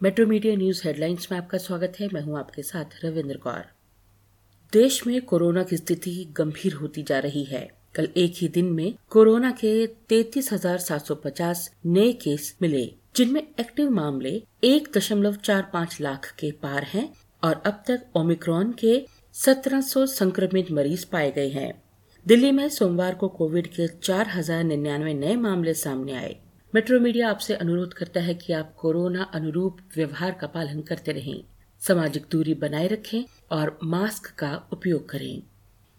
Metro media news headlines में आपका स्वागत है। मैं हूँ आपके साथ रविंद्र कौर। देश में कोरोना की स्थिति गंभीर होती जा रही है। कल एक ही दिन में कोरोना के 33,750 नए केस मिले जिनमें एक्टिव मामले एक दशमलव चार पाँच लाख के पार हैं और अब तक ओमिक्रॉन के 1700 संक्रमित मरीज़ पाए गए हैं। दिल्ली में सोमवार को कोविड के चार हज़ार निन्यानवे नए मामले सामने आए। मेट्रो मीडिया आपसे अनुरोध करता है कि आप कोरोना अनुरूप व्यवहार का पालन करते रहें, सामाजिक दूरी बनाए रखें और मास्क का उपयोग करें।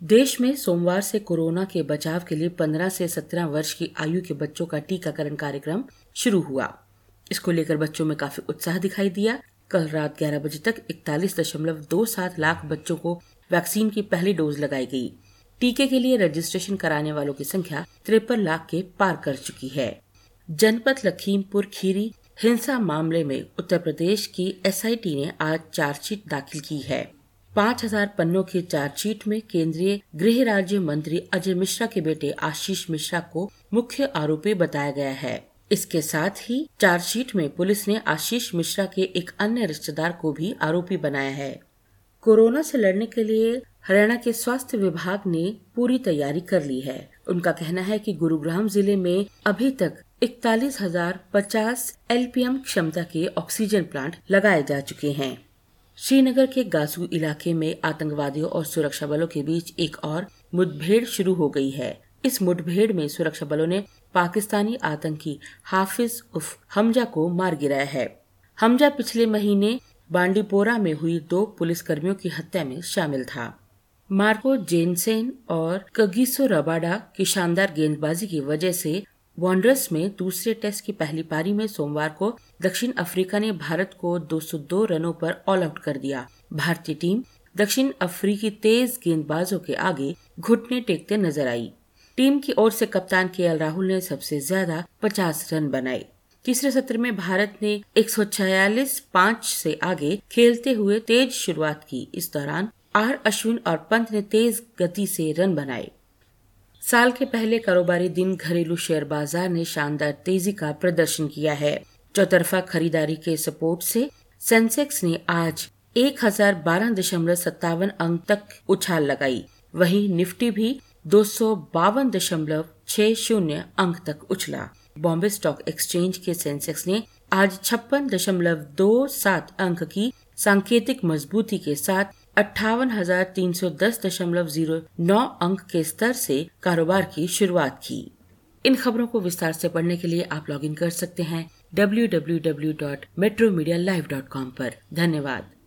देश में सोमवार से कोरोना के बचाव के लिए 15 से 17 वर्ष की आयु के बच्चों का टीकाकरण कार्यक्रम शुरू हुआ। इसको लेकर बच्चों में काफ़ी उत्साह दिखाई दिया। कल रात 11 बजे तक इकतालीस दशमलव दो सात लाख बच्चों को वैक्सीन की पहली डोज लगाई गई। टीके के लिए रजिस्ट्रेशन कराने वालों की संख्या तिरपन लाख के पार कर चुकी है। जनपद लखीमपुर खीरी हिंसा मामले में उत्तर प्रदेश की एसआईटी ने आज चार्जशीट दाखिल की है। पाँच हज़ार पन्नों की चार्जशीट में केंद्रीय गृह राज्य मंत्री अजय मिश्रा के बेटे आशीष मिश्रा को मुख्य आरोपी बताया गया है। इसके साथ ही चार्जशीट में पुलिस ने आशीष मिश्रा के एक अन्य रिश्तेदार को भी आरोपी बनाया है। कोरोना से लड़ने के लिए हरियाणा के स्वास्थ्य विभाग ने पूरी तैयारी कर ली है। उनका कहना है कि गुरुग्राम ज़िले में अभी तक इकतालीस हज़ार पचास एल क्षमता के ऑक्सीजन प्लांट लगाए जा चुके हैं। श्रीनगर के गासू इलाके में आतंकवादियों और सुरक्षा बलों के बीच एक और मुठभेड़ शुरू हो गई है। इस मुठभेड़ में सुरक्षा बलों ने पाकिस्तानी आतंकी हाफिज उफ हमजा को मार गिराया है। हमजा पिछले महीने बांडीपोरा में हुई दो पुलिसकर्मियों की हत्या में शामिल था। मार्को जेनसेन और कगिसो रबाडा की शानदार गेंदबाजी की वजह से वॉन्डर्स में दूसरे टेस्ट की पहली पारी में सोमवार को दक्षिण अफ्रीका ने भारत को 202 रनों पर ऑल आउट कर दिया। भारतीय टीम दक्षिण अफ्रीकी तेज गेंदबाजों के आगे घुटने टेकते नज़र आई। टीम की ओर से कप्तान के राहुल ने सबसे ज़्यादा 50 रन बनाए। तीसरे सत्र में भारत ने एक सौ पाँच से आगे खेलते हुए तेज शुरुआत की। इस दौरान आर अश्विन और पंत ने तेज गति से रन बनाए। साल के पहले कारोबारी दिन घरेलू शेयर बाज़ार ने शानदार तेज़ी का प्रदर्शन किया है। चौतरफा खरीदारी के सपोर्ट से सेंसेक्स ने आज एक हज़ार बारह दशमलव सत्तावन अंक तक उछाल लगाई। वहीं निफ्टी भी दो सौ बावन दशमलव छह शून्य अंक तक उछला। बॉम्बे स्टॉक एक्सचेंज के सेंसेक्स ने आज छप्पन दशमलव दो सात अंक की सांकेतिक मजबूती के साथ अट्ठावन हज़ार तीन सौ दस दशमलव ज़ीरो नौ अंक के स्तर से कारोबार की शुरुआत की। इन खबरों को विस्तार से पढ़ने के लिए आप लॉगिन कर सकते हैं W W W dot metro media live www.metromedia.live.com पर। धन्यवाद।